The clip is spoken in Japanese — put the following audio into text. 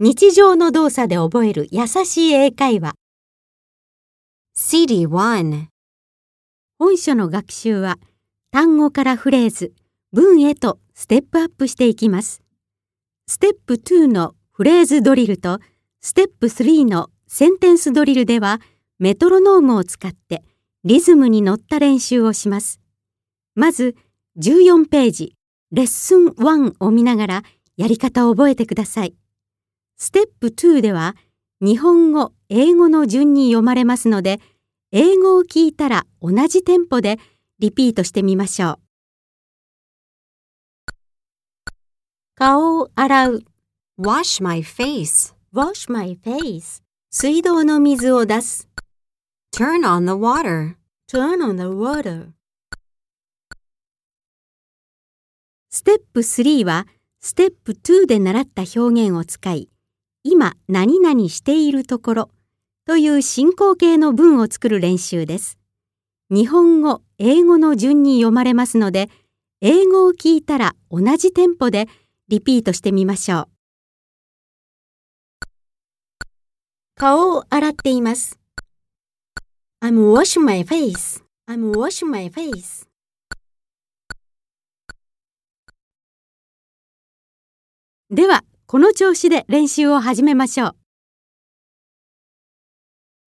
日常の動作で覚える優しい英会話。CD1. 本書の学習は単語からフレーズ、文へとステップアップしていきます。ステップ2のフレーズドリルとステップ3のセンテンスドリルではメトロノームを使ってリズムに乗った練習をします。まず14ページ、レッスン1を見ながらやり方を覚えてください。ステップ2では日本語、英語の順に読まれますので、英語を聞いたら同じテンポでリピートしてみましょう。顔を洗う。Wash my face. wash my face. 水道の水を出す。Turn on the water. turn on the water. ステップ3はステップ2で習った表現を使い、今何々しているところという進行形の文を作る練習です。日本語、英語の順に読まれますので、英語を聞いたら同じテンポでリピートしてみましょう。顔を洗っています。I'm washing my face. I'm washing my face. では、この調子で練習を始めましょう。